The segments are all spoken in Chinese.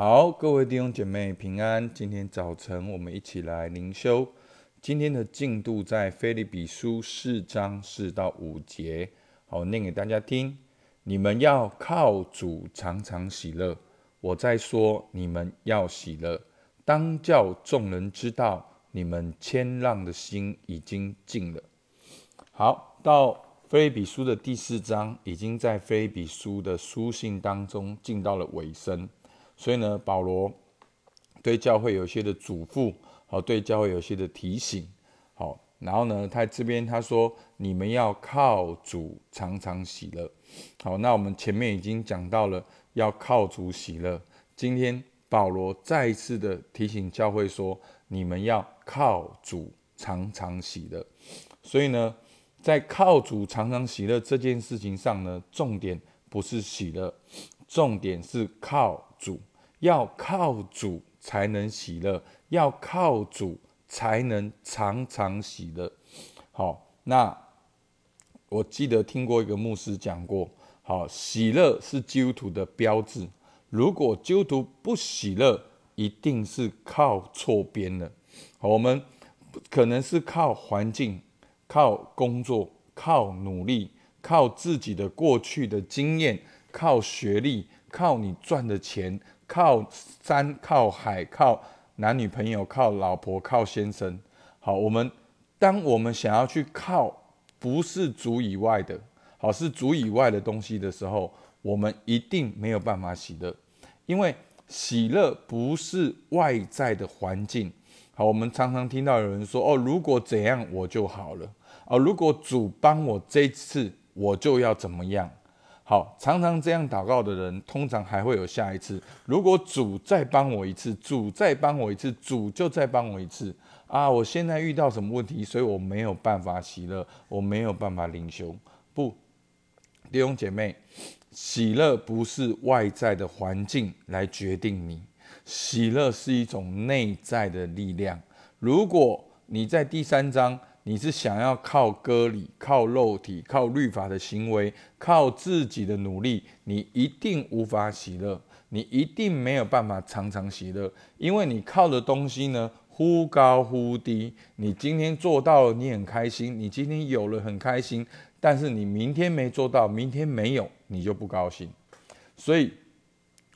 好，各位弟兄姐妹平安。今天早晨我们一起来灵修。今天的进度在菲利比书四章四到五节。好，念给大家听。你们要靠主常常喜乐。我在说，你们要喜乐，当叫众人知道，你们谦让的心已经尽了。好，到菲利比书的第四章，已经在菲利比书的书信当中进到了尾声。所以呢，保罗对教会有些的嘱咐，好，对教会有些的提醒，好，然后呢，他这边他说，你们要靠主常常喜乐，好，那我们前面已经讲到了要靠主喜乐，今天保罗再一次的提醒教会说，你们要靠主常常喜乐，所以呢，在靠主常常喜乐这件事情上呢，重点不是喜乐，重点是靠主。要靠主才能喜乐，要靠主才能常常喜乐。好，那我记得听过一个牧师讲过，好，喜乐是基督徒的标志。如果基督徒不喜乐，一定是靠错边了。好，我们可能是靠环境、靠工作、靠努力、靠自己的过去的经验、靠学历、靠你赚的钱。靠山，靠海，靠男女朋友，靠老婆，靠先生。好，我们当我们想要去靠不是主以外的，好是主以外的东西的时候，我们一定没有办法喜乐，因为喜乐不是外在的环境。好，我们常常听到有人说：“哦，如果怎样我就好了。”哦，如果主帮我这次，我就要怎么样。好，常常这样祷告的人，通常还会有下一次。如果主再帮我一次，主再帮我一次，主就再帮我一次啊！我现在遇到什么问题，所以我没有办法喜乐，我没有办法领修。不，弟兄姐妹，喜乐不是外在的环境来决定你，喜乐是一种内在的力量。如果你在第三章。你是想要靠割礼、靠肉体、靠律法的行为、靠自己的努力，你一定无法喜乐，你一定没有办法常常喜乐，因为你靠的东西呢忽高忽低。你今天做到了，你很开心；你今天有了，很开心。但是你明天没做到，明天没有，你就不高兴。所以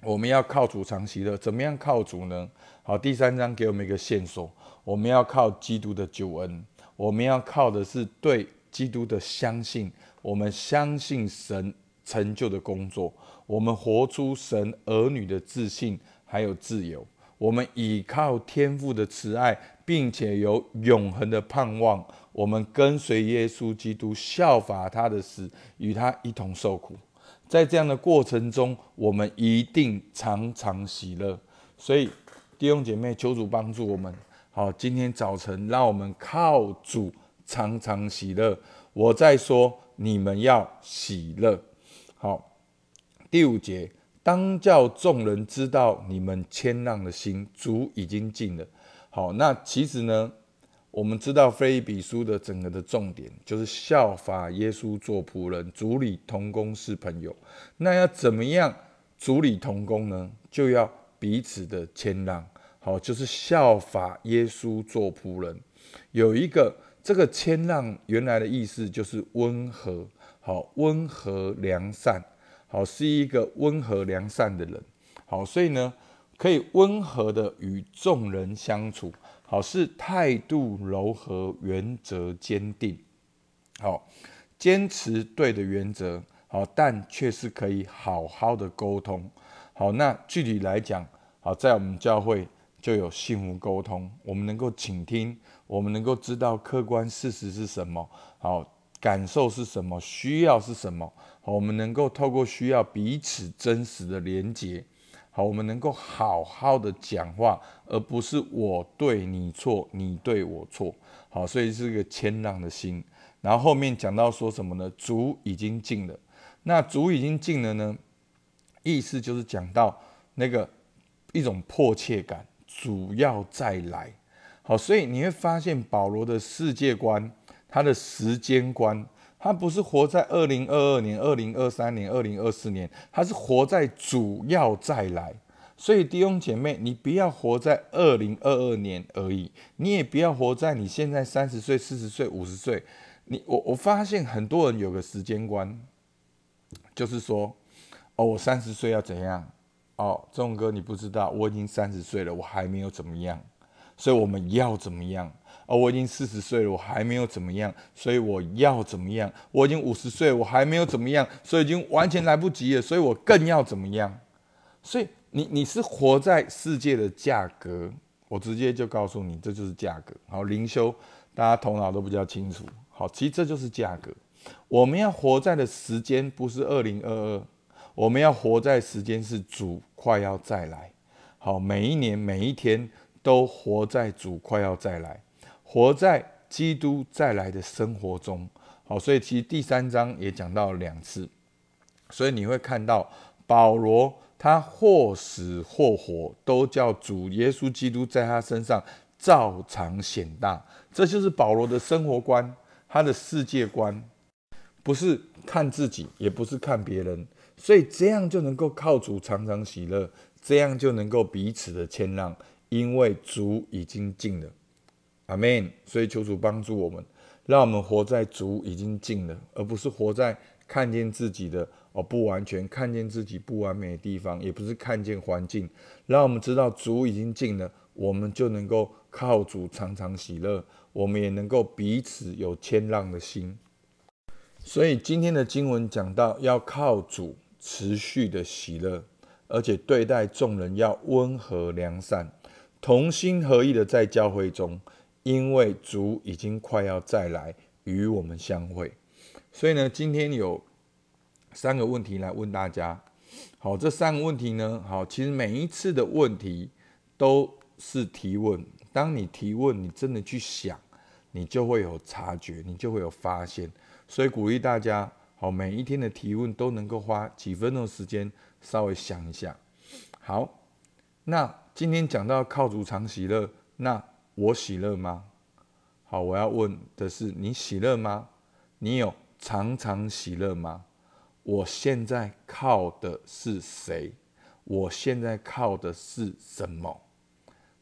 我们要靠主常喜乐。怎么样靠主呢？好，第三章给我们一个线索，我们要靠基督的救恩。我们要靠的是对基督的相信，我们相信神成就的工作，我们活出神儿女的自信还有自由，我们倚靠天父的慈爱，并且有永恒的盼望，我们跟随耶稣基督，效法他的死，与他一同受苦，在这样的过程中，我们一定常常喜乐。所以弟兄姐妹，求主帮助我们。好，今天早晨，让我们靠主常常喜乐。我在说，你们要喜乐。好，第五节，当叫众人知道你们谦让的心，主已经尽了。好，那其实呢，我们知道非比书的整个的重点就是效法耶稣做仆人，主理同工是朋友。那要怎么样主理同工呢？就要彼此的谦让。好，就是效法耶稣做仆人，有一个这个谦让，原来的意思就是温和，好温和良善，好是一个温和良善的人，好，所以呢，可以温和的与众人相处，好是态度柔和，原则坚定，好坚持对的原则，好但却是可以好好的沟通，好那具体来讲，好在我们教会。就有幸福沟通，我们能够倾听，我们能够知道客观事实是什么，好感受是什么，需要是什么，好，我们能够透过需要彼此真实的连接，好，我们能够好好的讲话，而不是我对你错，你对我错，好，所以是一个谦让的心。然后后面讲到说什么呢？主已经尽了，那主已经尽了呢？意思就是讲到那个一种迫切感。主要再来，好，所以你会发现保罗的世界观，他的时间观，他不是活在二零二二年、二零二三年、二零二四年，他是活在主要再来。所以弟兄姐妹，你不要活在二零二二年而已，你也不要活在你现在三十岁、四十岁、五十岁。你我我发现很多人有个时间观，就是说，哦，我三十岁要怎样？哦，钟哥，你不知道，我已经三十岁了，我还没有怎么样，所以我们要怎么样？哦，我已经四十岁了，我还没有怎么样，所以我要怎么样？我已经五十岁，我还没有怎么样，所以已经完全来不及了，所以我更要怎么样？所以你你是活在世界的价格，我直接就告诉你，这就是价格。好，灵修，大家头脑都比较清楚。好，其实这就是价格。我们要活在的时间不是二零二二，我们要活在时间是主快要再来。好，每一年每一天都活在主快要再来。活在基督再来的生活中，好，所以其实第三章也讲到两次，所以你会看到保罗他或死或活，都叫主耶稣基督在他身上照常显大，这就是保罗的生活观，他的世界观，不是看自己，也不是看别人，所以这样就能够靠主常常喜乐，这样就能够彼此的谦让，因为主已经尽了。阿门。所以求主帮助我们，让我们活在主已经尽了，而不是活在看见自己的哦不完全，看见自己不完美的地方，也不是看见环境。让我们知道主已经尽了，我们就能够靠主常常喜乐，我们也能够彼此有谦让的心。所以今天的经文讲到，要靠主持续的喜乐，而且对待众人要温和良善，同心合意的在教会中。因为主已经快要再来与我们相会，所以呢，今天有三个问题来问大家。好，这三个问题呢，好，其实每一次的问题都是提问。当你提问，你真的去想，你就会有察觉，你就会有发现。所以鼓励大家，好，每一天的提问都能够花几分钟时间稍微想一下。好，那今天讲到靠主常喜乐，那。我喜乐吗？好，我要问的是，你喜乐吗？你有常常喜乐吗？我现在靠的是谁？我现在靠的是什么？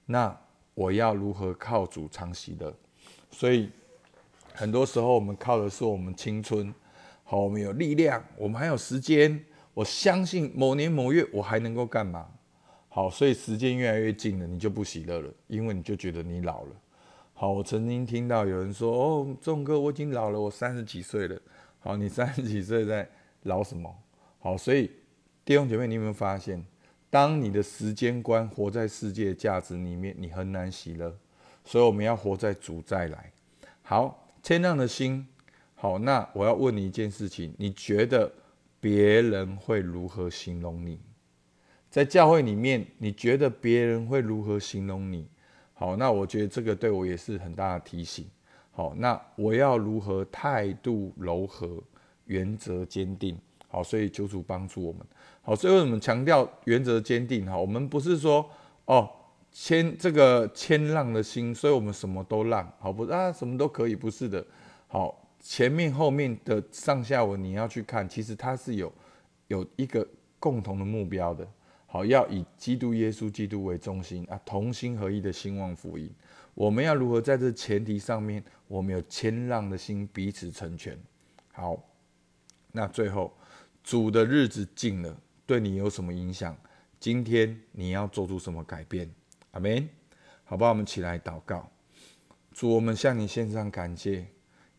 那我要如何靠主常喜乐？所以很多时候我们靠的是我们青春，好，我们有力量，我们还有时间。我相信某年某月我还能够干嘛？好，所以时间越来越近了，你就不喜乐了，因为你就觉得你老了。好，我曾经听到有人说：“哦，仲哥，我已经老了，我三十几岁了。”好，你三十几岁在老什么？好，所以弟兄姐妹，你有没有发现，当你的时间观活在世界价值里面，你很难喜乐。所以我们要活在主再来。好，谦让的心。好，那我要问你一件事情：你觉得别人会如何形容你？在教会里面，你觉得别人会如何形容你？好，那我觉得这个对我也是很大的提醒。好，那我要如何态度柔和，原则坚定？好，所以求主帮助我们。好，所以我们强调原则坚定。哈，我们不是说哦谦这个谦让的心，所以我们什么都让。好，不啊什么都可以，不是的。好，前面后面的上下文你要去看，其实它是有有一个共同的目标的。好，要以基督耶稣基督为中心啊，同心合一的兴旺福音。我们要如何在这前提上面，我们有谦让的心，彼此成全。好，那最后主的日子近了，对你有什么影响？今天你要做出什么改变？阿门。好吧，我们起来祷告。主，我们向你献上感谢，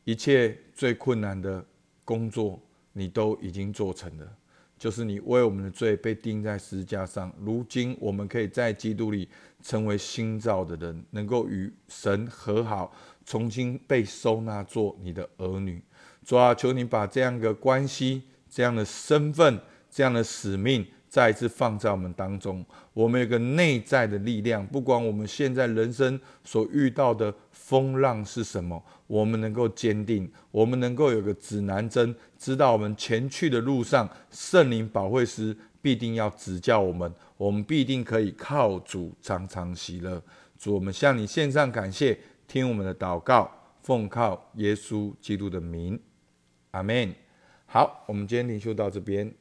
一切最困难的工作，你都已经做成了。就是你为我们的罪被钉在十字架上，如今我们可以在基督里成为新造的人，能够与神和好，重新被收纳做你的儿女。主啊，求你把这样的关系、这样的身份、这样的使命再一次放在我们当中。我们有个内在的力量，不管我们现在人生所遇到的。风浪是什么？我们能够坚定，我们能够有个指南针，知道我们前去的路上，圣灵保惠师必定要指教我们，我们必定可以靠主常常喜乐。主，我们向你献上感谢，听我们的祷告，奉靠耶稣基督的名，阿门。好，我们今天灵修到这边。